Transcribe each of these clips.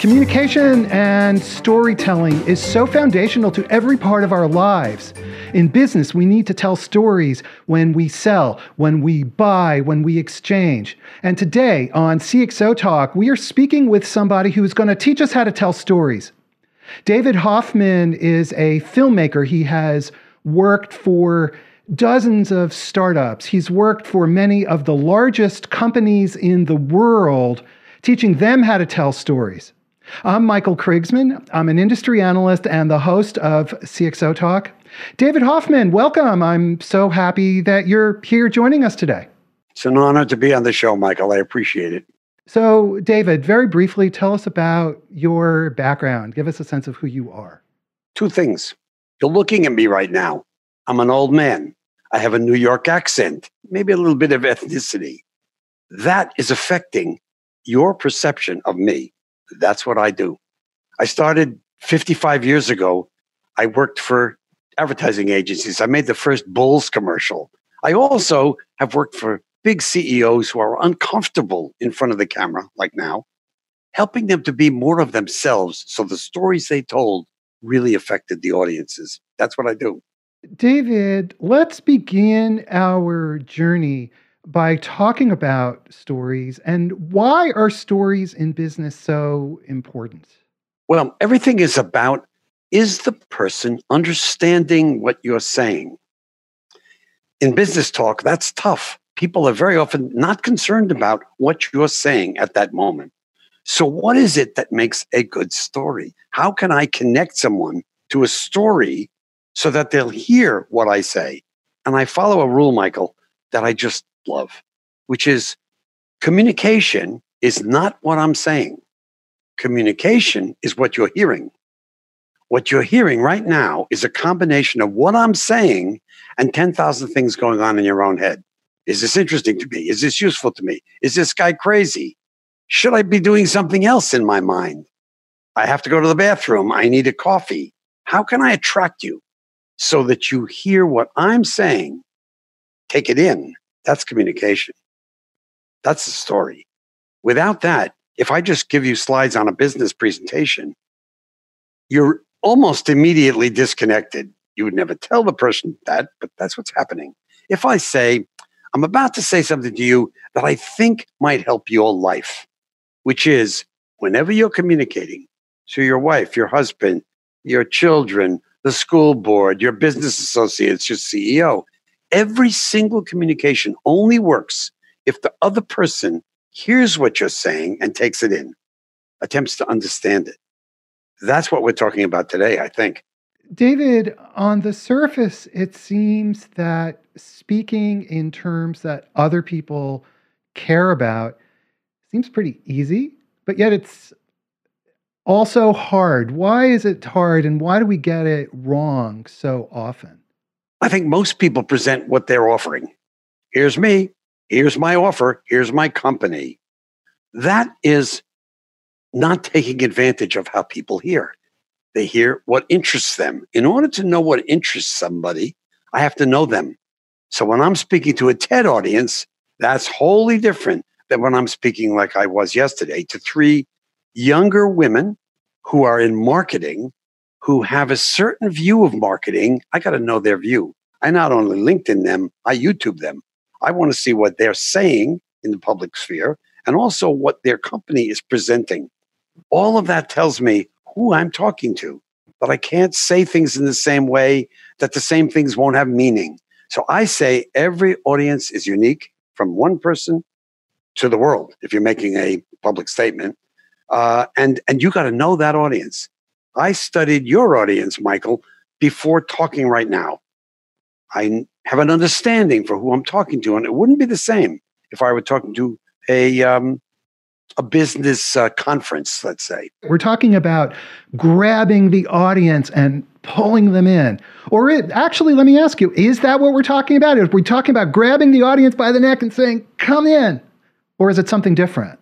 Communication and storytelling is so foundational to every part of our lives. In business, we need to tell stories when we sell, when we buy, when we exchange. And today on CXO Talk, we are speaking with somebody who is going to teach us how to tell stories. David Hoffman is a filmmaker. He has worked for dozens of startups. He's worked for many of the largest companies in the world, teaching them how to tell stories. I'm Michael Krigsman. I'm an industry analyst and the host of CXO Talk. David Hoffman, welcome. I'm so happy that you're here joining us today. It's an honor to be on the show, Michael. I appreciate it. So, David, very briefly, tell us about your background. Give us a sense of who you are. Two things. You're looking at me right now. I'm an old man. I have a New York accent, maybe a little bit of ethnicity. That is affecting your perception of me. That's what I do. I started 55 years ago. I worked for advertising agencies. I made the first Bulls commercial. I also have worked for big CEOs who are uncomfortable in front of the camera, like now, helping them to be more of themselves so the stories they told really affected the audiences. That's what I do. David, let's begin our journey by talking about stories and why are stories in business so important? Well, everything is about is the person understanding what you're saying? In business talk, that's tough. People are very often not concerned about what you're saying at that moment. So, what is it that makes a good story? How can I connect someone to a story so that they'll hear what I say? And I follow a rule, Michael, that I just love, which is communication is not what I'm saying. Communication is what you're hearing. What you're hearing right now is a combination of what I'm saying and 10,000 things going on in your own head. Is this interesting to me? Is this useful to me? Is this guy crazy? Should I be doing something else in my mind? I have to go to the bathroom. I need a coffee. How can I attract you so that you hear what I'm saying, take it in, that's communication. That's the story. Without that, if I just give you slides on a business presentation, you're almost immediately disconnected. You would never tell the person that, but that's what's happening. If I say, I'm about to say something to you that I think might help your life, which is whenever you're communicating to your wife, your husband, your children, the school board, your business associates, your CEO, every single communication only works if the other person hears what you're saying and takes it in, attempts to understand it. That's what we're talking about today, I think. David, on the surface, it seems that speaking in terms that other people care about seems pretty easy, but yet it's also hard. Why is it hard and why do we get it wrong so often? I think most people present what they're offering. Here's me. Here's my offer. Here's my company. That is not taking advantage of how people hear. They hear what interests them. In order to know what interests somebody, I have to know them. So when I'm speaking to a TED audience, that's wholly different than when I'm speaking like I was yesterday to three younger women who are in marketing who have a certain view of marketing, I got to know their view. I not only LinkedIn them, I YouTube them. I want to see what they're saying in the public sphere and also what their company is presenting. All of that tells me who I'm talking to, but I can't say things in the same way that the same things won't have meaning. So I say every audience is unique from one person to the world if you're making a public statement. Uh, and, and you got to know that audience. I studied your audience, Michael, before talking right now. I have an understanding for who I'm talking to, and it wouldn't be the same if I were talking to a um, a business uh, conference, let's say. We're talking about grabbing the audience and pulling them in. Or it, actually, let me ask you: Is that what we're talking about? Are we talking about grabbing the audience by the neck and saying, "Come in," or is it something different?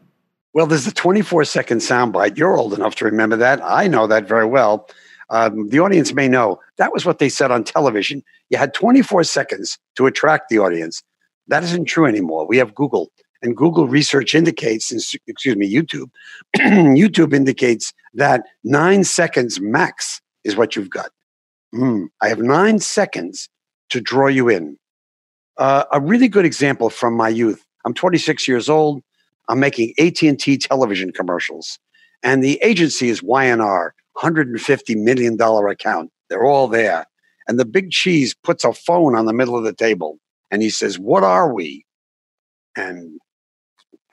Well, there's a 24 second soundbite. You're old enough to remember that. I know that very well. Um, the audience may know that was what they said on television. You had 24 seconds to attract the audience. That isn't true anymore. We have Google, And Google research indicates, excuse me, YouTube, YouTube indicates that nine seconds max is what you've got. Mm, I have nine seconds to draw you in. Uh, a really good example from my youth. I'm 26 years old. I'm making AT&T television commercials, and the agency is Y&R, 150 million dollar account. They're all there, and the big cheese puts a phone on the middle of the table, and he says, "What are we?" And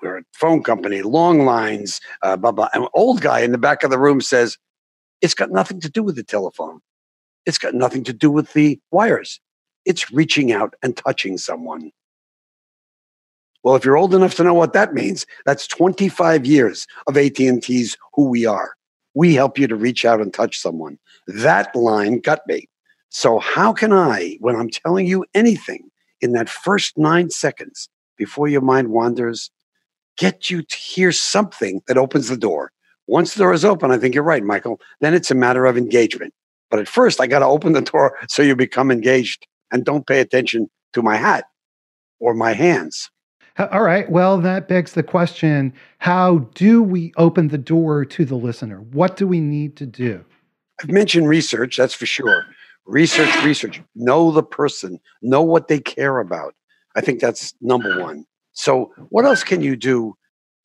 we're a phone company, long lines, uh, blah blah. An old guy in the back of the room says, "It's got nothing to do with the telephone. It's got nothing to do with the wires. It's reaching out and touching someone." Well, if you're old enough to know what that means, that's 25 years of AT&T's who we are. We help you to reach out and touch someone. That line got me. So how can I, when I'm telling you anything in that first 9 seconds before your mind wanders, get you to hear something that opens the door? Once the door is open, I think you're right, Michael. Then it's a matter of engagement. But at first, I got to open the door so you become engaged and don't pay attention to my hat or my hands. All right. Well, that begs the question how do we open the door to the listener? What do we need to do? I've mentioned research, that's for sure. Research, research. Know the person, know what they care about. I think that's number one. So, what else can you do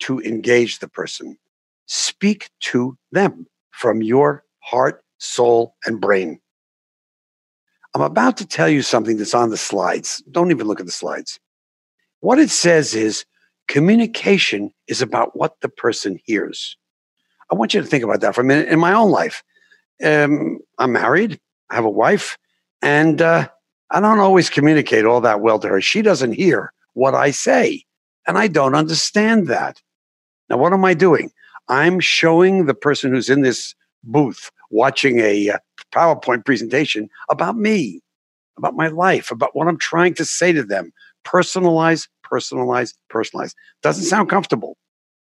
to engage the person? Speak to them from your heart, soul, and brain. I'm about to tell you something that's on the slides. Don't even look at the slides. What it says is communication is about what the person hears. I want you to think about that for a minute in my own life. Um, I'm married, I have a wife, and uh, I don't always communicate all that well to her. She doesn't hear what I say, and I don't understand that. Now, what am I doing? I'm showing the person who's in this booth watching a uh, PowerPoint presentation about me, about my life, about what I'm trying to say to them, personalize, personalize, personalize. Doesn't sound comfortable,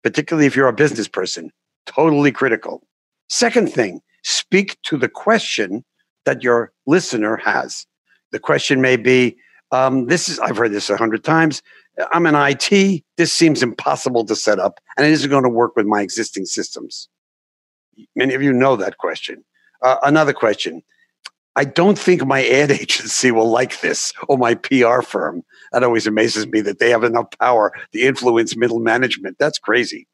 particularly if you're a business person. Totally critical. Second thing, speak to the question that your listener has. The question may be, um, this is, I've heard this a hundred times. I'm an IT. This seems impossible to set up and it isn't going to work with my existing systems. Many of you know that question. Uh, another question I don't think my ad agency will like this or my PR firm. That always amazes me that they have enough power to influence middle management. That's crazy.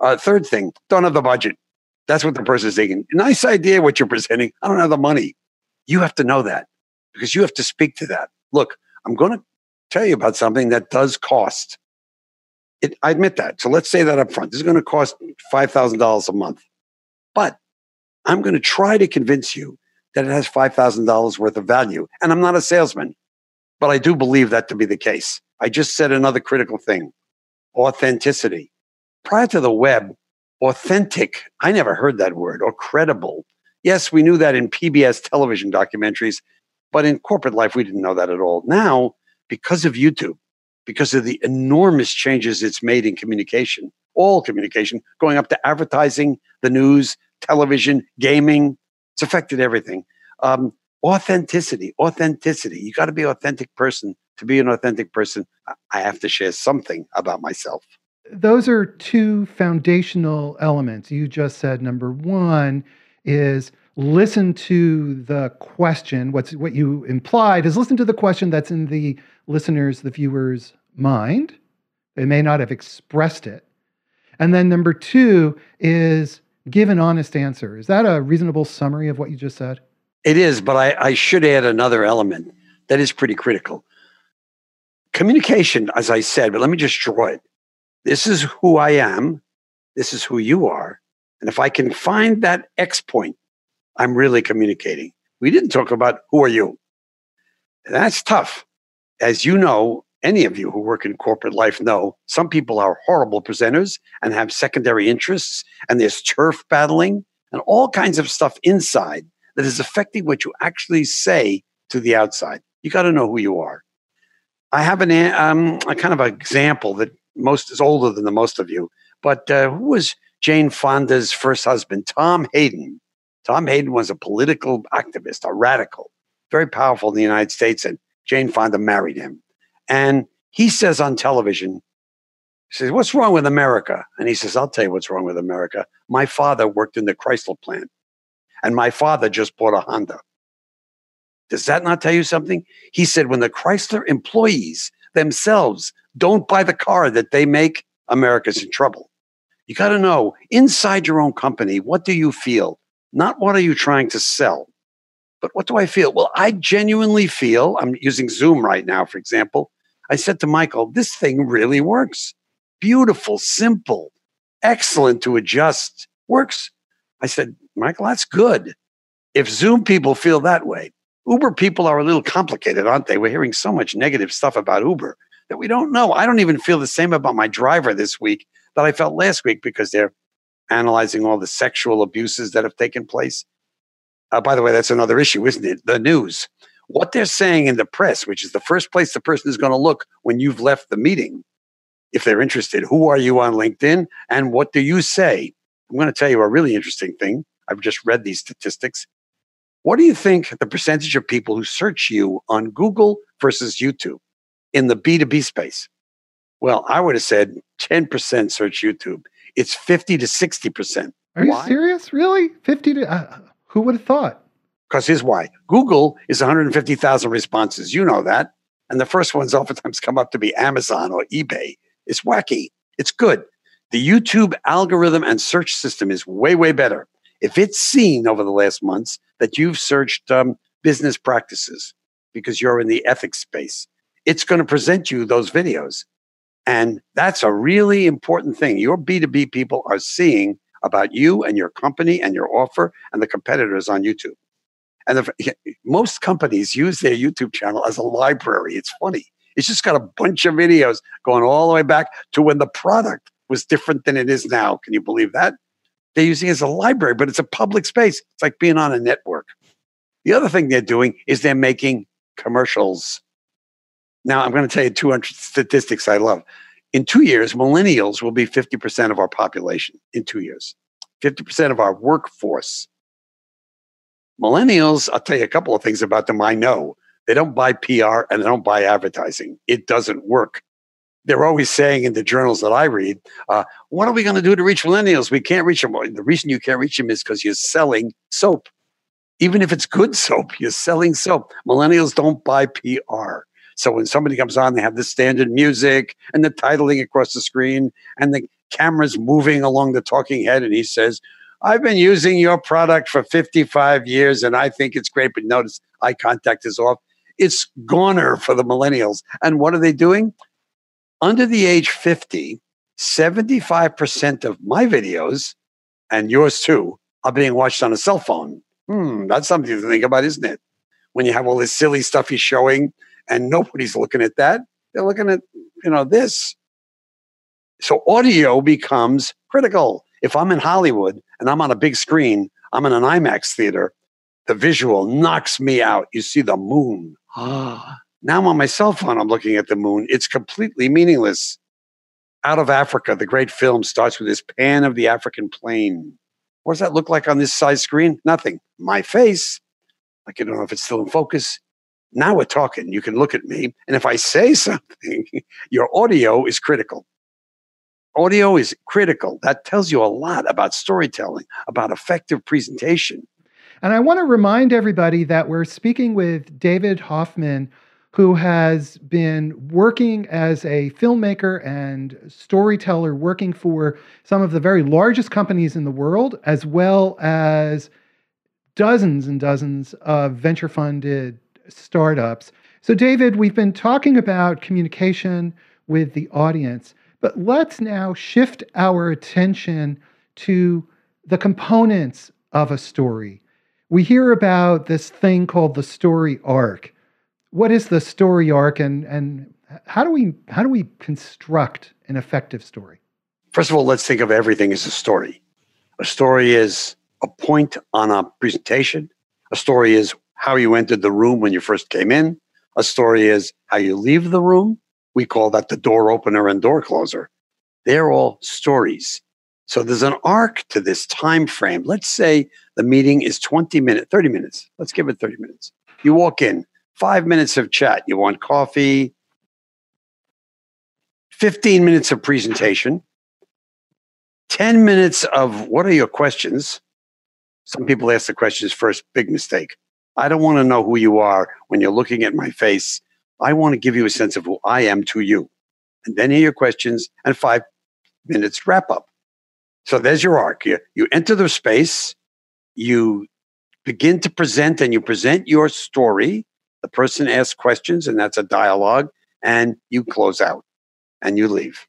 Uh, third thing, don't have the budget. That's what the person is thinking. Nice idea what you're presenting. I don't have the money. You have to know that because you have to speak to that. Look, I'm going to tell you about something that does cost. It, I admit that. So let's say that up front. This is going to cost $5,000 a month. But I'm going to try to convince you that it has $5,000 worth of value. And I'm not a salesman, but I do believe that to be the case. I just said another critical thing authenticity. Prior to the web, authentic, I never heard that word, or credible. Yes, we knew that in PBS television documentaries, but in corporate life, we didn't know that at all. Now, because of YouTube, because of the enormous changes it's made in communication, all communication, going up to advertising, the news, television, gaming, it's affected everything. Um, authenticity, authenticity. You got to be an authentic person. To be an authentic person, I have to share something about myself. Those are two foundational elements. You just said number one is listen to the question. What's what you implied is listen to the question that's in the listener's, the viewer's mind. They may not have expressed it. And then number two is give an honest answer. Is that a reasonable summary of what you just said? It is, but I, I should add another element that is pretty critical. Communication, as I said, but let me just draw it. This is who I am. This is who you are. And if I can find that X point, I'm really communicating. We didn't talk about who are you. That's tough. As you know, any of you who work in corporate life know some people are horrible presenters and have secondary interests, and there's turf battling and all kinds of stuff inside that is affecting what you actually say to the outside. You got to know who you are. I have an um, a kind of an example that most is older than the most of you, but uh, who was Jane Fonda's first husband? Tom Hayden. Tom Hayden was a political activist, a radical, very powerful in the United States, and Jane Fonda married him. And he says on television, He says, What's wrong with America? And he says, I'll tell you what's wrong with America. My father worked in the Chrysler plant, and my father just bought a Honda. Does that not tell you something? He said, When the Chrysler employees themselves don't buy the car that they make, America's in trouble. You got to know inside your own company, what do you feel? Not what are you trying to sell, but what do I feel? Well, I genuinely feel, I'm using Zoom right now, for example. I said to Michael, this thing really works beautiful, simple, excellent to adjust, works. I said, Michael, that's good. If Zoom people feel that way, Uber people are a little complicated, aren't they? We're hearing so much negative stuff about Uber that we don't know. I don't even feel the same about my driver this week that I felt last week because they're analyzing all the sexual abuses that have taken place. Uh, by the way, that's another issue, isn't it? The news. What they're saying in the press, which is the first place the person is going to look when you've left the meeting, if they're interested. Who are you on LinkedIn and what do you say? I'm going to tell you a really interesting thing. I've just read these statistics. What do you think the percentage of people who search you on Google versus YouTube in the B2B space? Well, I would have said 10% search YouTube. It's 50 to 60%. Are you serious? Really? 50 to, uh, who would have thought? Because here's why Google is 150,000 responses. You know that. And the first ones oftentimes come up to be Amazon or eBay. It's wacky. It's good. The YouTube algorithm and search system is way, way better. If it's seen over the last months that you've searched um, business practices because you're in the ethics space, it's going to present you those videos. And that's a really important thing. Your B2B people are seeing about you and your company and your offer and the competitors on YouTube. And the, most companies use their YouTube channel as a library. It's funny. It's just got a bunch of videos going all the way back to when the product was different than it is now. Can you believe that? They're using it as a library, but it's a public space. It's like being on a network. The other thing they're doing is they're making commercials. Now, I'm going to tell you 200 statistics I love. In two years, millennials will be 50% of our population in two years, 50% of our workforce. Millennials, I'll tell you a couple of things about them I know. They don't buy PR and they don't buy advertising. It doesn't work. They're always saying in the journals that I read, uh, what are we going to do to reach millennials? We can't reach them. The reason you can't reach them is because you're selling soap. Even if it's good soap, you're selling soap. Millennials don't buy PR. So when somebody comes on, they have the standard music and the titling across the screen and the camera's moving along the talking head. And he says, I've been using your product for 55 years and I think it's great. But notice eye contact is off it's goner for the millennials. And what are they doing? Under the age 50, 75% of my videos and yours too are being watched on a cell phone. Hmm, that's something to think about, isn't it? When you have all this silly stuff you're showing and nobody's looking at that, they're looking at, you know, this. So audio becomes critical. If I'm in Hollywood and I'm on a big screen, I'm in an IMAX theater, the visual knocks me out. You see the moon Ah, now I'm on my cell phone. I'm looking at the moon. It's completely meaningless. Out of Africa, the great film starts with this pan of the African plain. What does that look like on this size screen? Nothing. My face. Like, I don't know if it's still in focus. Now we're talking. You can look at me. And if I say something, your audio is critical. Audio is critical. That tells you a lot about storytelling, about effective presentation. And I want to remind everybody that we're speaking with David Hoffman, who has been working as a filmmaker and storyteller, working for some of the very largest companies in the world, as well as dozens and dozens of venture funded startups. So, David, we've been talking about communication with the audience, but let's now shift our attention to the components of a story we hear about this thing called the story arc. What is the story arc and, and how do we how do we construct an effective story? First of all, let's think of everything as a story. A story is a point on a presentation. A story is how you entered the room when you first came in. A story is how you leave the room. We call that the door opener and door closer. They're all stories. So there's an arc to this time frame. Let's say the meeting is 20 minutes, 30 minutes. Let's give it 30 minutes. You walk in, five minutes of chat. You want coffee, 15 minutes of presentation, 10 minutes of what are your questions? Some people ask the questions first, big mistake. I don't want to know who you are when you're looking at my face. I want to give you a sense of who I am to you. And then hear your questions and five minutes wrap up. So there's your arc. You, you enter the space, you begin to present and you present your story. The person asks questions, and that's a dialogue, and you close out and you leave.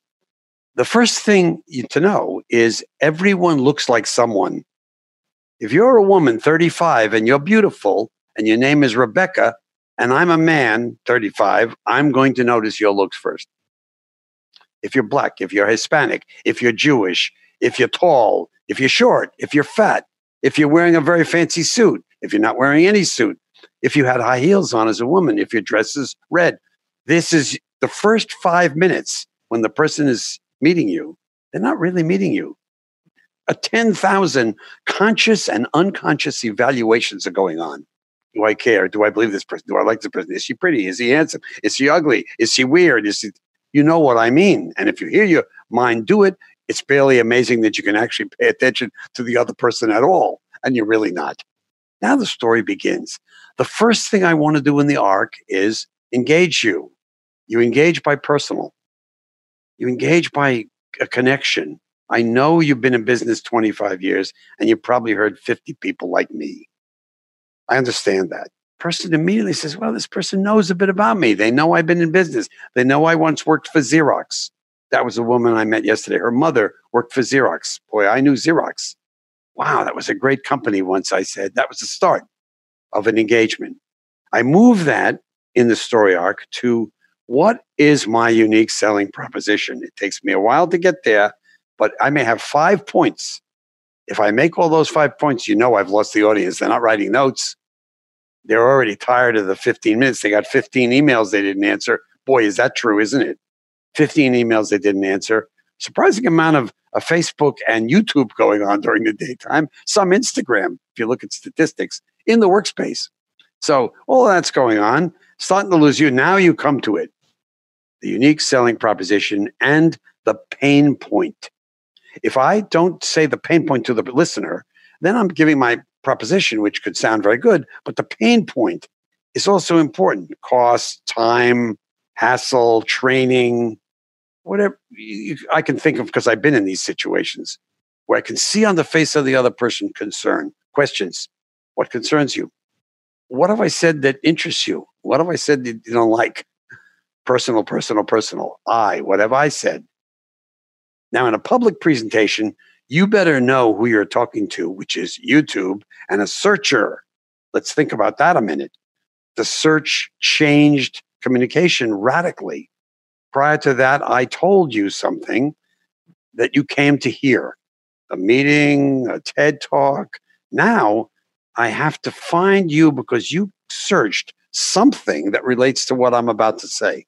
The first thing to know is everyone looks like someone. If you're a woman 35 and you're beautiful and your name is Rebecca, and I'm a man 35, I'm going to notice your looks first. If you're black, if you're Hispanic, if you're Jewish, if you're tall, if you're short, if you're fat, if you're wearing a very fancy suit, if you're not wearing any suit, if you had high heels on as a woman, if your dress is red. This is the first five minutes when the person is meeting you. They're not really meeting you. A 10,000 conscious and unconscious evaluations are going on. Do I care? Do I believe this person? Do I like this person? Is she pretty? Is he handsome? Is she ugly? Is she weird? Is she, you know what I mean? And if you hear your mind do it, it's barely amazing that you can actually pay attention to the other person at all, and you're really not. Now the story begins. The first thing I want to do in the arc is engage you. You engage by personal. You engage by a connection. I know you've been in business 25 years and you've probably heard 50 people like me. I understand that. Person immediately says, Well, this person knows a bit about me. They know I've been in business. They know I once worked for Xerox. That was a woman I met yesterday. Her mother worked for Xerox. Boy, I knew Xerox. Wow, that was a great company once, I said. That was the start of an engagement. I move that in the story arc to what is my unique selling proposition? It takes me a while to get there, but I may have five points. If I make all those five points, you know I've lost the audience. They're not writing notes. They're already tired of the 15 minutes. They got 15 emails they didn't answer. Boy, is that true, isn't it? 15 emails they didn't answer. Surprising amount of, Facebook and YouTube going on during the daytime. Some Instagram, if you look at statistics, in the workspace. So all that's going on, starting to lose you. Now you come to it. The unique selling proposition and the pain point. If I don't say the pain point to the listener, then I'm giving my proposition, which could sound very good, but the pain point is also important. Cost, time, hassle, training, whatever I can think of because I've been in these situations where I can see on the face of the other person concern, questions. What concerns you? What have I said that interests you? What have I said that you don't like? Personal, personal, personal. I, what have I said? Now, in a public presentation, you better know who you're talking to, which is YouTube and a searcher. Let's think about that a minute. The search changed communication radically prior to that, I told you something that you came to hear a meeting, a TED talk. Now I have to find you because you searched something that relates to what I'm about to say.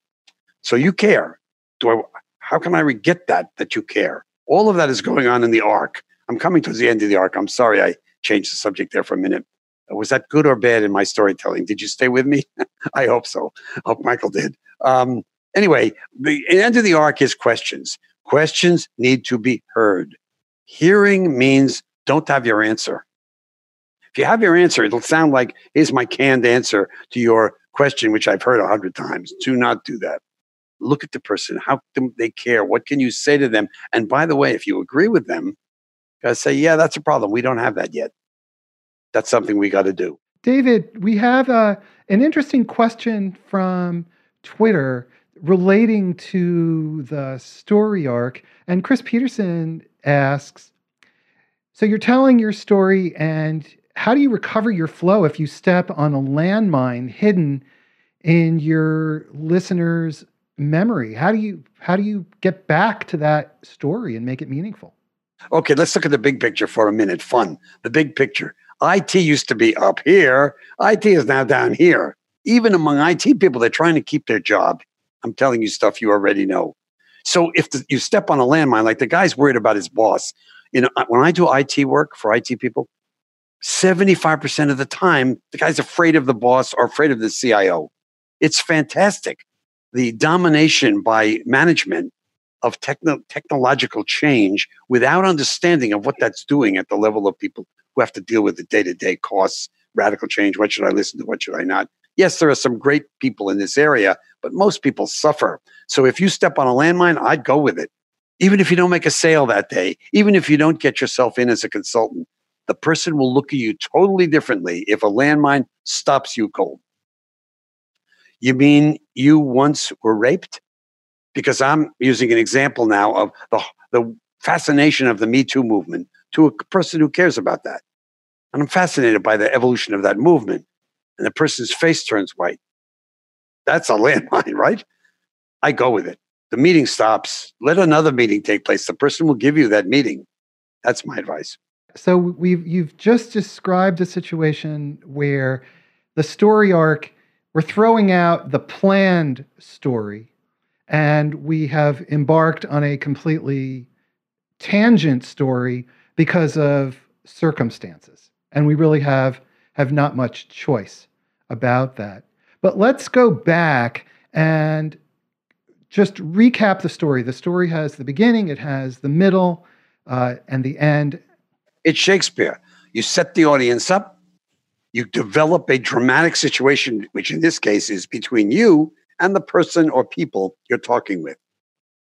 So you care. Do I, how can I get that, that you care? All of that is going on in the arc. I'm coming towards the end of the arc. I'm sorry I changed the subject there for a minute. Was that good or bad in my storytelling? Did you stay with me? I hope so. I hope Michael did. Um, Anyway, the end of the arc is questions. Questions need to be heard. Hearing means don't have your answer. If you have your answer, it'll sound like, here's my canned answer to your question, which I've heard a hundred times. Do not do that. Look at the person. How do they care? What can you say to them? And by the way, if you agree with them, gotta say, yeah, that's a problem. We don't have that yet. That's something we got to do. David, we have uh, an interesting question from Twitter relating to the story arc. And Chris Peterson asks So you're telling your story, and how do you recover your flow if you step on a landmine hidden in your listener's memory? How do you how do you get back to that story and make it meaningful? Okay, let's look at the big picture for a minute. Fun. The big picture. IT used to be up here. IT is now down here. Even among IT people, they're trying to keep their job. I'm telling you stuff you already know. So if the, you step on a landmine, like the guy's worried about his boss, you know, when I do IT work for IT people, 75% of the time, the guy's afraid of the boss or afraid of the CIO. It's fantastic. The domination by management of techno- technological change without understanding of what that's doing at the level of people who have to deal with the day to day costs, radical change. What should I listen to? What should I not? Yes, there are some great people in this area, but most people suffer. So if you step on a landmine, I'd go with it. Even if you don't make a sale that day, even if you don't get yourself in as a consultant, the person will look at you totally differently if a landmine stops you cold. You mean you once were raped? Because I'm using an example now of the, the fascination of the Me Too movement to a person who cares about that. And I'm fascinated by the evolution of that movement. And the person's face turns white. That's a landmine, right? I go with it. The meeting stops. Let another meeting take place. The person will give you that meeting. That's my advice. So we've you've just described a situation where the story arc we're throwing out the planned story and we have embarked on a completely tangent story because of circumstances and we really have have not much choice about that. But let's go back and just recap the story. The story has the beginning it has the middle uh, and the end. It's Shakespeare. You set the audience up, you develop a dramatic situation, which in this case is between you and the person or people you're talking with.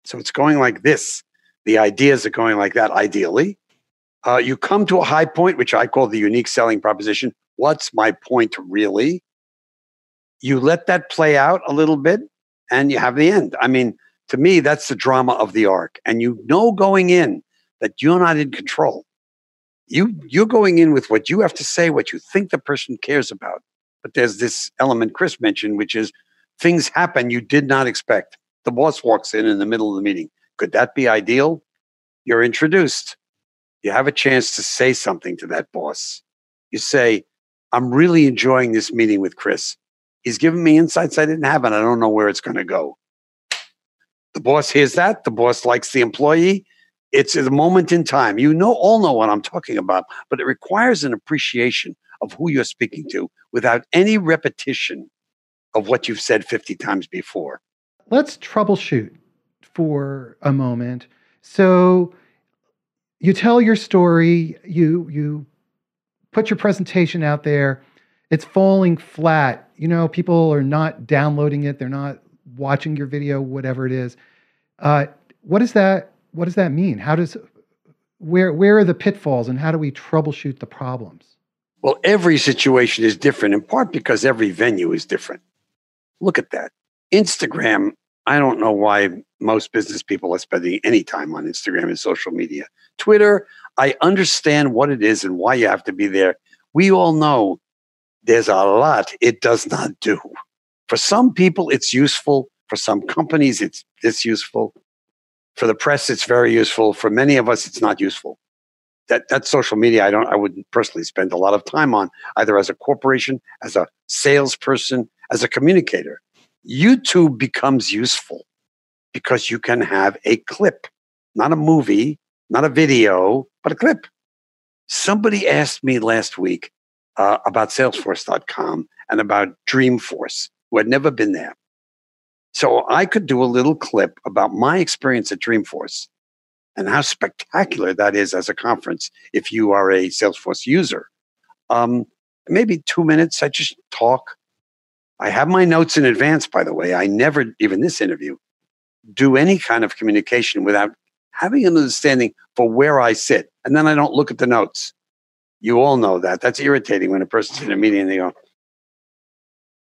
So it's going like this. The ideas are going like that, ideally. Uh, you come to a high point, which I call the unique selling proposition. What's my point really? You let that play out a little bit and you have the end. I mean, to me, that's the drama of the arc. And you know going in that you're not in control you you're going in with what you have to say, what you think the person cares about. But there's this element Chris mentioned, which is things happen you did not expect. The boss walks in in the middle of the meeting. Could that be ideal? You're introduced. You have a chance to say something to that boss. You say, I'm really enjoying this meeting with Chris. He's given me insights I didn't have, and I don't know where it's going to go. The boss hears that. The boss likes the employee it's a moment in time. You know, all know what I'm talking about, but it requires an appreciation of who you're speaking to without any repetition of what you've said 50 times before. Let's troubleshoot for a moment. So you tell your story, you you put your presentation out there, it's falling flat. You know, people are not downloading it, they're not watching your video, whatever it is. Uh, what is that what does that mean? How does where where are the pitfalls and how do we troubleshoot the problems? Well, every situation is different in part because every venue is different. Look at that. Instagram, I don't know why most business people are spending any time on Instagram and social media. Twitter, I understand what it is and why you have to be there. We all know there's a lot it does not do. For some people, it's useful. For some companies, it's it's useful. For the press, it's very useful. For many of us, it's not useful. That that social media, I don't, I wouldn't personally spend a lot of time on either as a corporation, as a salesperson, as a communicator. YouTube becomes useful because you can have a clip, not a movie, not a video, but a clip. Somebody asked me last week uh, about Salesforce.com and about Dreamforce, who had never been there. So I could do a little clip about my experience at Dreamforce and how spectacular that is as a conference if you are a Salesforce user. Um, maybe two minutes, I just talk. I have my notes in advance, by the way. I never, even this interview, do any kind of communication without having an understanding for where I sit. And then I don't look at the notes. You all know that. That's irritating when a person's in a meeting and they go,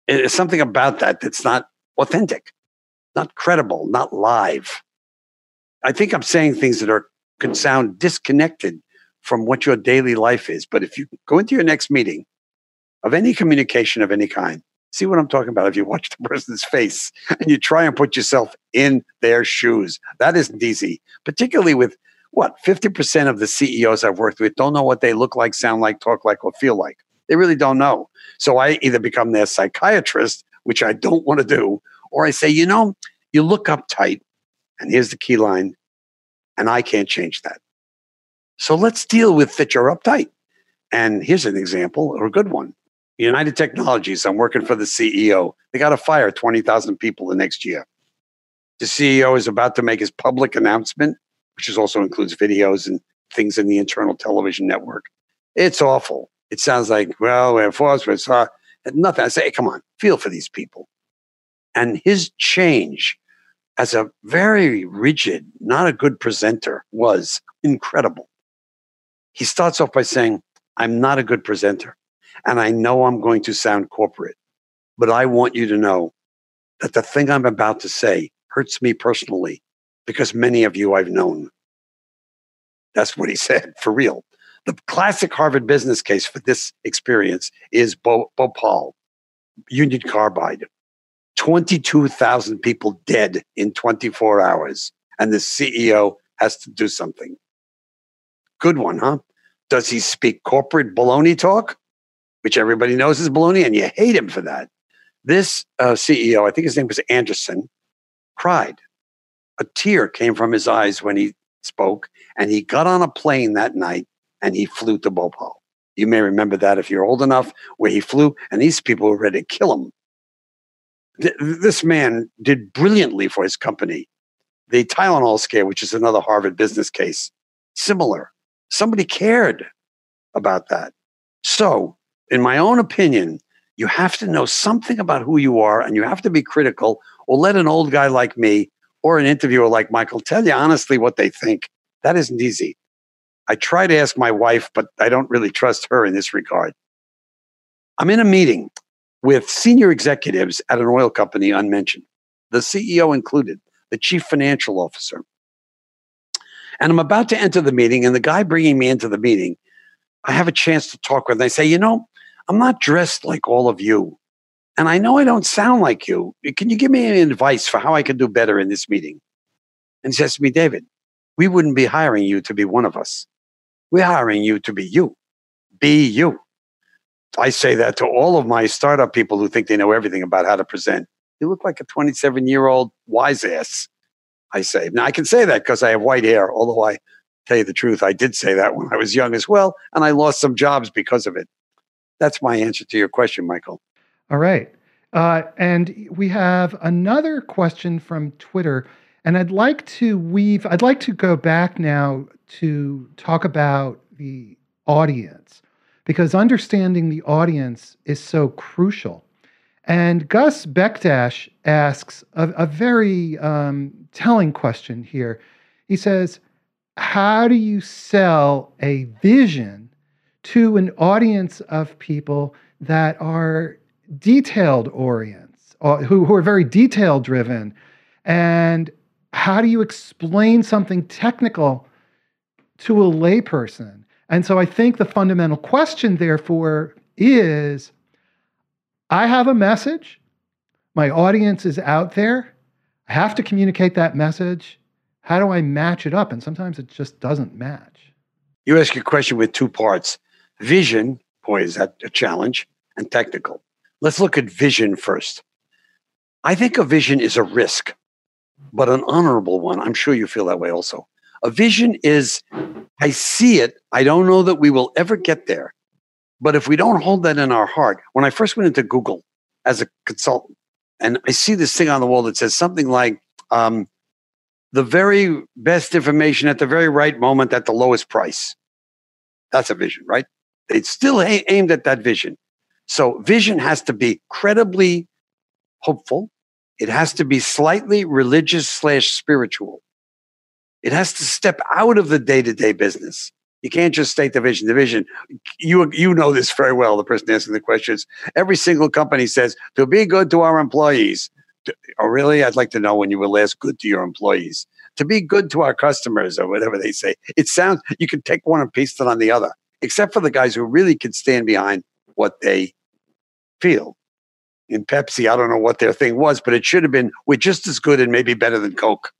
it's something about that that's not authentic not credible, not live. I think I'm saying things that are can sound disconnected from what your daily life is. But if you go into your next meeting of any communication of any kind, see what I'm talking about. If you watch the person's face and you try and put yourself in their shoes, that isn't easy, particularly with what 50% of the CEOs I've worked with don't know what they look like, sound like, talk like, or feel like. They really don't know. So I either become their psychiatrist, which I don't want to do, or I say, you know, you look uptight, and here's the key line, and I can't change that. So let's deal with that you're uptight. And here's an example, or a good one. United Technologies, I'm working for the CEO. They got to fire 20,000 people the next year. The CEO is about to make his public announcement, which is also includes videos and things in the internal television network. It's awful. It sounds like, well, we're forced, we saw nothing. I say, hey, come on, feel for these people. And his change as a very rigid, not a good presenter was incredible. He starts off by saying, I'm not a good presenter, and I know I'm going to sound corporate, but I want you to know that the thing I'm about to say hurts me personally because many of you I've known. That's what he said for real. The classic Harvard business case for this experience is Bhopal, Union Carbide. 22,000 people dead in 24 hours, and the CEO has to do something. Good one, huh? Does he speak corporate baloney talk, which everybody knows is baloney, and you hate him for that? This uh, CEO, I think his name was Anderson, cried. A tear came from his eyes when he spoke, and he got on a plane that night and he flew to Bhopal. You may remember that if you're old enough, where he flew, and these people were ready to kill him th- this man did brilliantly for his company. The Tylenol scare, which is another Harvard business case, similar. Somebody cared about that. So, in my own opinion, you have to know something about who you are and you have to be critical or let an old guy like me or an interviewer like Michael tell you honestly what they think. That isn't easy. I try to ask my wife, but I don't really trust her in this regard. I'm in a meeting with senior executives at an oil company unmentioned, the CEO included, the chief financial officer. And I'm about to enter the meeting, and the guy bringing me into the meeting, I have a chance to talk with. And they say, You know, I'm not dressed like all of you. And I know I don't sound like you. Can you give me any advice for how I can do better in this meeting? And he says to me, David, we wouldn't be hiring you to be one of us. We're hiring you to be you. Be you. I say that to all of my startup people who think they know everything about how to present. You look like a 27 year old wise ass. I say. Now I can say that because I have white hair, although I tell you the truth, I did say that when I was young as well, and I lost some jobs because of it. That's my answer to your question, Michael. All right. Uh, and we have another question from Twitter. And I'd like to weave, I'd like to go back now to talk about the audience because understanding the audience is so crucial. And Gus Bekdash asks a, a very um, telling question here. He says, How do you sell a vision to an audience of people that are detailed orients, uh, who, who are very detail driven? And how do you explain something technical to a layperson? And so I think the fundamental question, therefore, is I have a message, my audience is out there, I have to communicate that message. How do I match it up? And sometimes it just doesn't match. You ask your question with two parts vision, boy, is that a challenge, and technical. Let's look at vision first. I think a vision is a risk, but an honorable one. I'm sure you feel that way also. A vision is, I see it. I don't know that we will ever get there. But if we don't hold that in our heart, when I first went into Google as a consultant, and I see this thing on the wall that says something like, um, the very best information at the very right moment at the lowest price. That's a vision, right? It's still a- aimed at that vision. So vision has to be credibly hopeful. It has to be slightly religious slash spiritual. It has to step out of the day to day business. You can't just state the vision. The vision, you, you know this very well, the person asking the questions. Every single company says, to be good to our employees. To, oh, really? I'd like to know when you were last good to your employees. To be good to our customers or whatever they say. It sounds, you can take one and paste it on the other, except for the guys who really can stand behind what they feel. In Pepsi, I don't know what their thing was, but it should have been, we're just as good and maybe better than Coke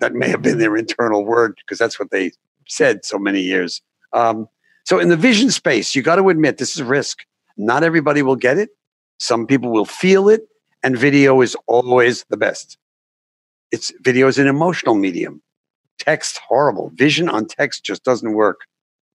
that may have been their internal word because that's what they said so many years. Um, so in the vision space, you got to admit this is a risk. Not everybody will get it. Some people will feel it, and video is always the best. It's video is an emotional medium. Text horrible. Vision on text just doesn't work.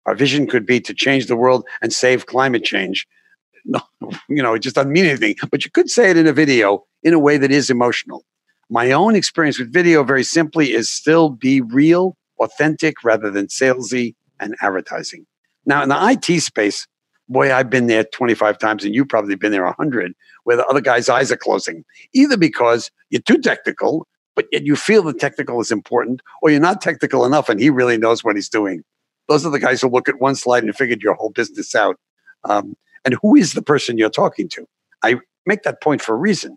Our vision could be to change the world and save climate change. No, you know, it just doesn't mean anything. But you could say it in a video in a way that is emotional. My own experience with video, very simply, is still be real, authentic, rather than salesy and advertising. Now, in the IT space, boy, I've been there 25 times and you've probably been there 100 where the other guy's eyes are closing, either because you're too technical, but yet you feel the technical is important, or you're not technical enough and he really knows what he's doing. Those are the guys who look at one slide and figured your whole business out. Um, and who is the person you're talking to? I make that point for a reason.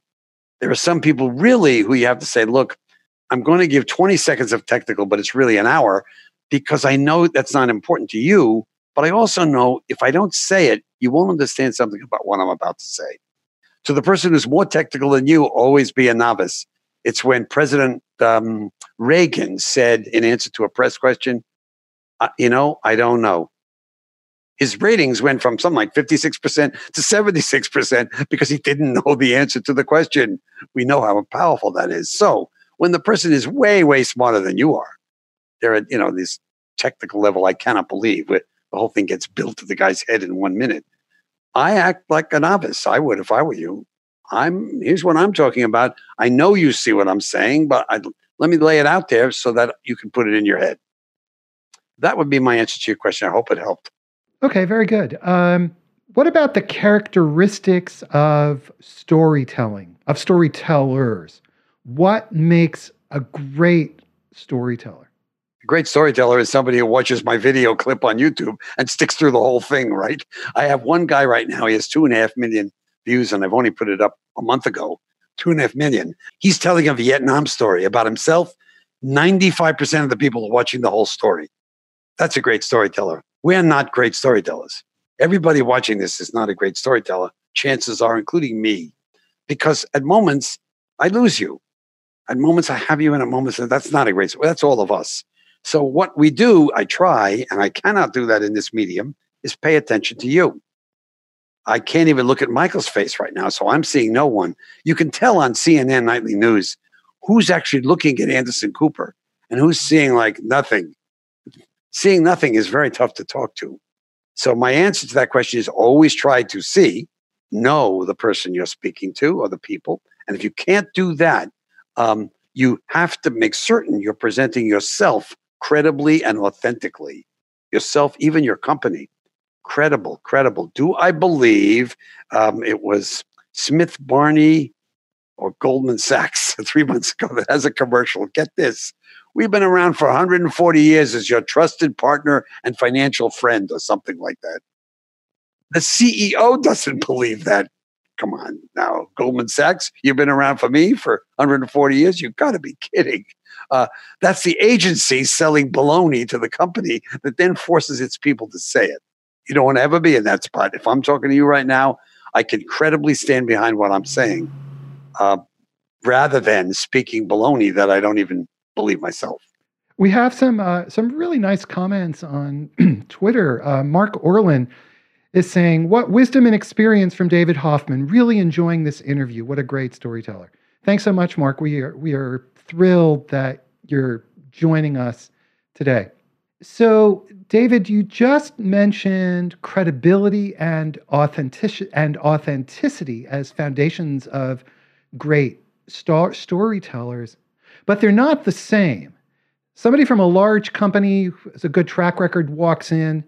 There are some people really who you have to say, look, I'm going to give 20 seconds of technical, but it's really an hour because I know that's not important to you. But I also know if I don't say it, you won't understand something about what I'm about to say. To the person who's more technical than you, always be a novice. It's when President um, Reagan said in answer to a press question, uh, you know, I don't know. His ratings went from something like 56% to 76% because he didn't know the answer to the question. We know how powerful that is. So when the person is way, way smarter than you are, they're at, you know, this technical level I cannot believe. The whole thing gets built to the guy's head in one minute. I act like a novice. I would if I were you. I'm here's what I'm talking about. I know you see what I'm saying, but I, let me lay it out there so that you can put it in your head. That would be my answer to your question. I hope it helped. Okay, very good. Um, what about the characteristics of storytelling, of storytellers? What makes a great storyteller? A great storyteller is somebody who watches my video clip on YouTube and sticks through the whole thing, right? I have one guy right now, he has two and a half million views, and I've only put it up a month ago. Two and a half million. He's telling a Vietnam story about himself. 95% of the people are watching the whole story. That's a great storyteller. We're not great storytellers. Everybody watching this is not a great storyteller. Chances are, including me, because at moments I lose you. At moments I have you, and at moments that's not a great. Story. That's all of us. So what we do, I try, and I cannot do that in this medium, is pay attention to you. I can't even look at Michael's face right now, so I'm seeing no one. You can tell on CNN Nightly News who's actually looking at Anderson Cooper and who's seeing like nothing. Seeing nothing is very tough to talk to. So my answer to that question is always try to see, know the person you're speaking to or the people. And if you can't do that, um, you have to make certain you're presenting yourself credibly and authentically. Yourself, even your company credible, credible. Do I believe um, it was Smith Barney or Goldman Sachs three months ago that has a commercial? Get this. We've been around for 140 years as your trusted partner and financial friend, or something like that. The CEO doesn't believe that. Come on now, Goldman Sachs, you've been around for me for 140 years. You've got to be kidding. Uh, that's the agency selling baloney to the company that then forces its people to say it. You don't want to ever be in that spot. If I'm talking to you right now, I can credibly stand behind what I'm saying uh, rather than speaking baloney that I don't even believe myself. We have some uh, some really nice comments on Twitter. Uh, Mark Orlin is saying, "What wisdom and experience from David Hoffman. Really enjoying this interview. What a great storyteller. Thanks so much, Mark. We are we are thrilled that you're joining us today." So, David, you just mentioned credibility and authenticity and authenticity as foundations of great star- storytellers, but they're not the same. Somebody from a large company has a good track record walks in,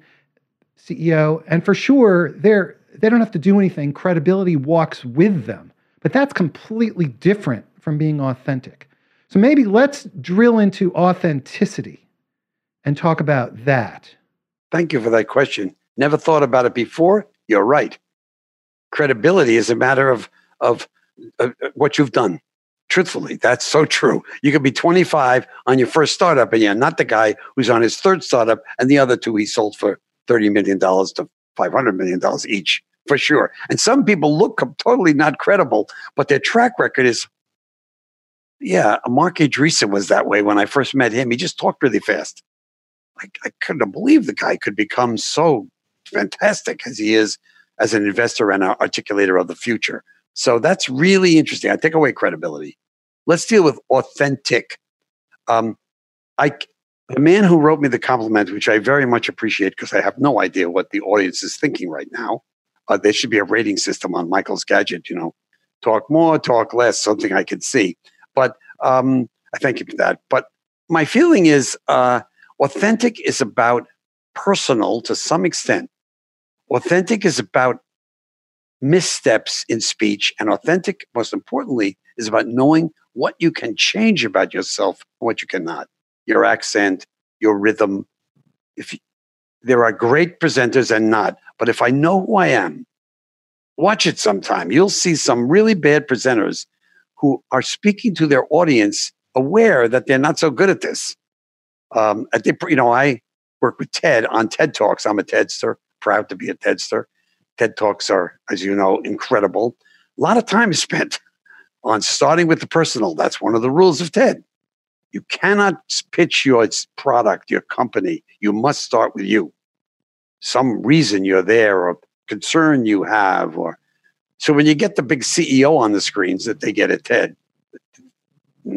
CEO, and for sure they're they don't have to do anything. Credibility walks with them. But that's completely different from being authentic. So maybe let's drill into authenticity and talk about that. Thank you for that question. Never thought about it before. You're right. Credibility is a matter of of, of what you've done. Truthfully, that's so true. You could be 25 on your first startup, and you're not the guy who's on his third startup, and the other two he sold for $30 million to $500 million each, for sure. And some people look totally not credible, but their track record is yeah, Marc Andreessen was that way when I first met him. He just talked really fast. I, I couldn't believe the guy could become so fantastic as he is as an investor and an articulator of the future. So that's really interesting. I take away credibility. Let's deal with authentic. Um, I the man who wrote me the compliment, which I very much appreciate because I have no idea what the audience is thinking right now. Uh, there should be a rating system on Michael's gadget. You know, talk more, talk less, something I could see. But Um, I thank you for that. But my feeling is uh, authentic is about personal to some extent. Authentic is about missteps in speech, and authentic, most importantly, is about knowing what you can change about yourself what you cannot. Your accent, your rhythm. If you, there are great presenters and not, but if I know who I am, watch it sometime. You'll see some really bad presenters who are speaking to their audience aware that they're not so good at this. Um, you know, I work with TED on TED Talks. I'm a TEDster, proud to be a TEDster. TED Talks are, as you know, incredible. A lot of time is spent on starting with the personal. That's one of the rules of TED. You cannot pitch your product, your company. You must start with you. Some reason you're there or concern you have or so when you get the big CEO on the screens that they get at TED,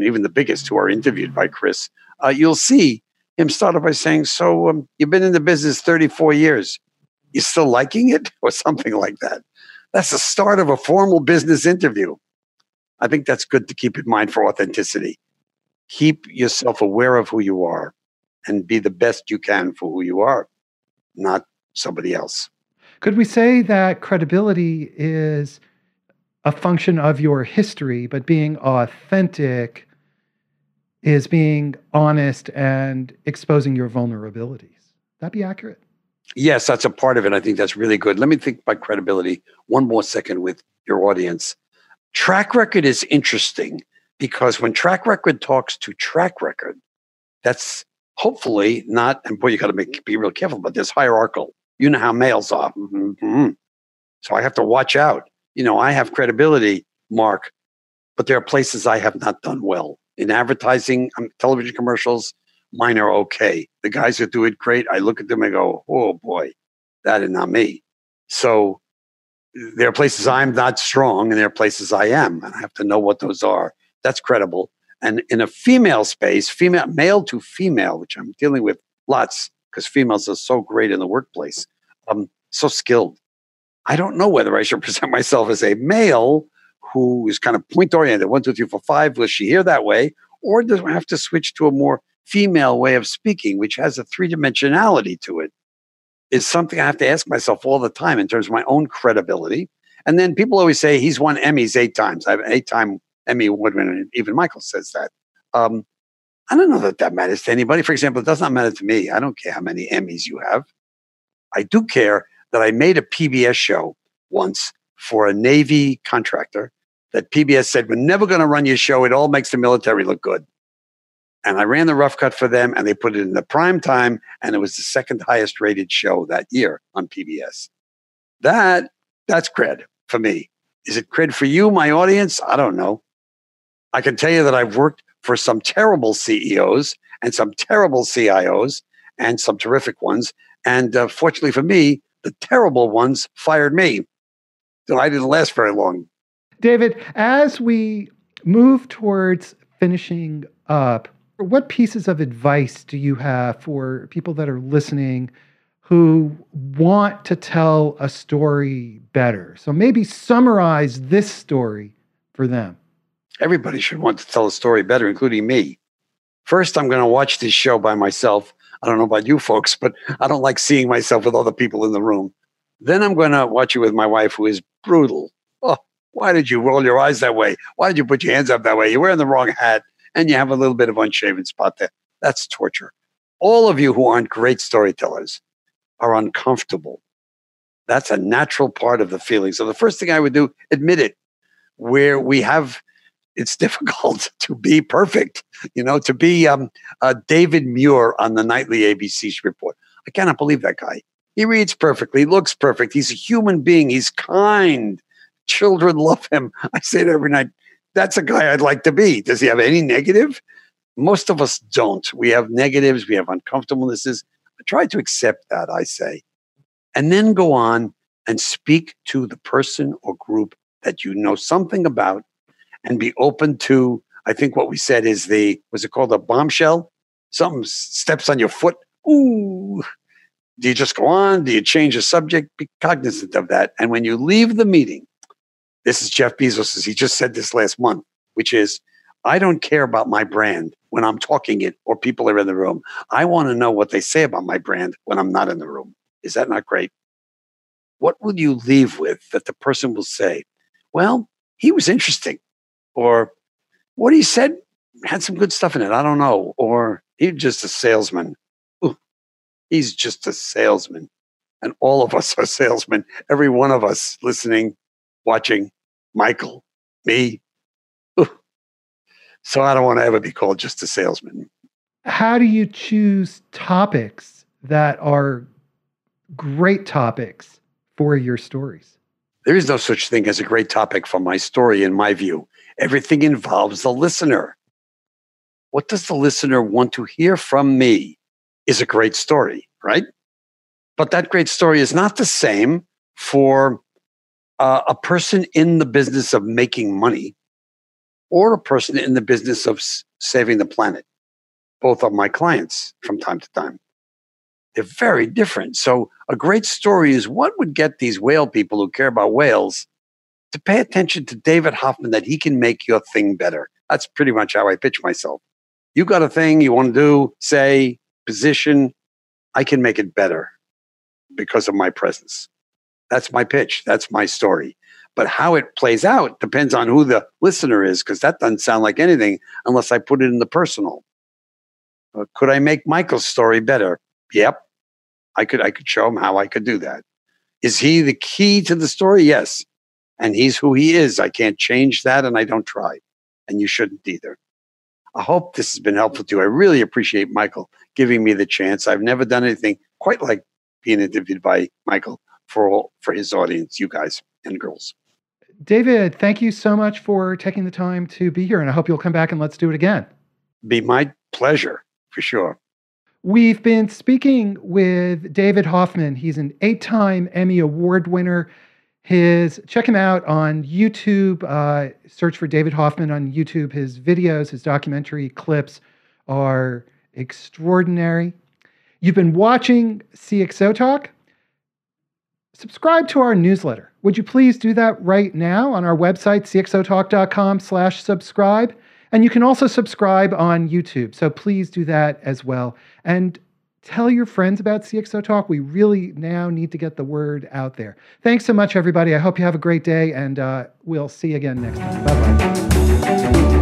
even the biggest who are interviewed by Chris, uh, you'll see him start off by saying, So um, you've been in the business 34 years. You still liking it? Or something like that. That's the start of a formal business interview. I think that's good to keep in mind for authenticity. Keep yourself aware of who you are and be the best you can for who you are, not somebody else. Could we say that credibility is a function of your history, but being authentic is being honest and exposing your vulnerabilities? That be accurate? Yes, that's a part of it. I think that's really good. Let me think about credibility one more second with your audience. Track record is interesting because when track record talks to track record, that's hopefully not, and boy, you got to be real careful about this hierarchical you know how males are. Mm-hmm. So I have to watch out. You know, I have credibility, Mark, but there are places I have not done well. In advertising, um, television commercials, mine are okay. The guys that do it great, I look at them and go, oh boy, that is not me. So there are places I'm not strong and there are places I am. And I have to know what those are. That's credible. And in a female space, female, male to female, which I'm dealing with lots, because females are so great in the workplace, um, so skilled. I don't know whether I should present myself as a male who is kind of point oriented, one, two, three, four, five. Will she hear that way? Or do I have to switch to a more female way of speaking, which has a three dimensionality to it? Is something I have to ask myself all the time in terms of my own credibility. And then people always say he's won Emmys eight times. I have an eight time Emmy award winner. Even Michael says that. Um, I don't know that that matters to anybody. For example, it does not matter to me. I don't care how many Emmys you have. I do care that I made a PBS show once for a Navy contractor that PBS said, We're never going to run your show. It all makes the military look good. And I ran the rough cut for them and they put it in the prime time. And it was the second highest rated show that year on PBS. That, that's cred for me. Is it cred for you, my audience? I don't know. I can tell you that I've worked for some terrible CEOs and some terrible CIOs and some terrific ones. And uh, fortunately for me, the terrible ones fired me. So I didn't last very long. David, as we move towards finishing up, what pieces of advice do you have for people that are listening who want to tell a story better? So maybe summarize this story for them everybody should want to tell a story better, including me. First, I'm going to watch this show by myself. I don't know about you folks, but I don't like seeing myself with other people in the room. Then I'm going to watch it with my wife, who is brutal. Oh, why did you roll your eyes that way? Why did you put your hands up that way? You're wearing the wrong hat and you have a little bit of unshaven spot there. That's torture. All of you who aren't great storytellers are uncomfortable. That's a natural part of the feeling. So the first thing I would do, admit it. Where we have it's difficult to be perfect, you know, to be um, uh, David Muir on the nightly ABC report. I cannot believe that guy. He reads perfectly, looks perfect. He's a human being. He's kind. Children love him. I say it every night. That's a guy I'd like to be. Does he have any negative? Most of us don't. We have negatives, we have uncomfortablenesses. I try to accept that, I say. And then go on and speak to the person or group that you know something about and be open to, I think what we said is the, was it called a bombshell? Something steps on your foot. Ooh. Do you just go on? Do you change the subject? Be cognizant of that. And when you leave the meeting, this is Jeff Bezos, he just said this last month, which is I don't care about my brand when I'm talking it or people are in the room. I want to know what they say about my brand when I'm not in the room. Is that not great? What will you leave with that the person will say, well, he was interesting, or what he said had some good stuff in it. I don't know. Or he's just a salesman. Ooh, he's just a salesman. And all of us are salesmen. Every one of us listening, watching, Michael, me. So I don't want to ever be called just a salesman. How do you choose topics that are great topics for your stories? There is no such thing as a great topic for my story, in my view. Everything involves the listener. What does the listener want to hear from me is a great story, right? But that great story is not the same for uh, a person in the business of making money or a person in the business of s- saving the planet. Both are my clients from time to time. They're very different. So, a great story is what would get these whale people who care about whales to pay attention to David Hoffman that he can make your thing better. That's pretty much how I pitch myself. You got a thing you want to do, say, position, I can make it better because of my presence. That's my pitch. That's my story. But how it plays out depends on who the listener is, because that doesn't sound like anything unless I put it in the personal. Uh, could I make Michael's story better? Yep. I could I could show him how I could do that. Is he the key to the story? Yes. And he's who he is. I can't change that and I don't try. And you shouldn't either. I hope this has been helpful to you. I really appreciate Michael giving me the chance. I've never done anything quite like being interviewed by Michael for all, for his audience, you guys and girls. David, thank you so much for taking the time to be here, and I hope you'll come back and let's do it again. Be my pleasure for sure. We've been speaking with David Hoffman. He's an eight time Emmy Award winner. His check him out on YouTube. Uh, search for David Hoffman on YouTube. His videos, his documentary clips are extraordinary. You've been watching CXO Talk. Subscribe to our newsletter. Would you please do that right now on our website, cxotalk.com slash subscribe? And you can also subscribe on YouTube. So please do that as well. And tell your friends about CXO Talk. We really now need to get the word out there. Thanks so much, everybody. I hope you have a great day, and uh, we'll see you again next time. Bye bye.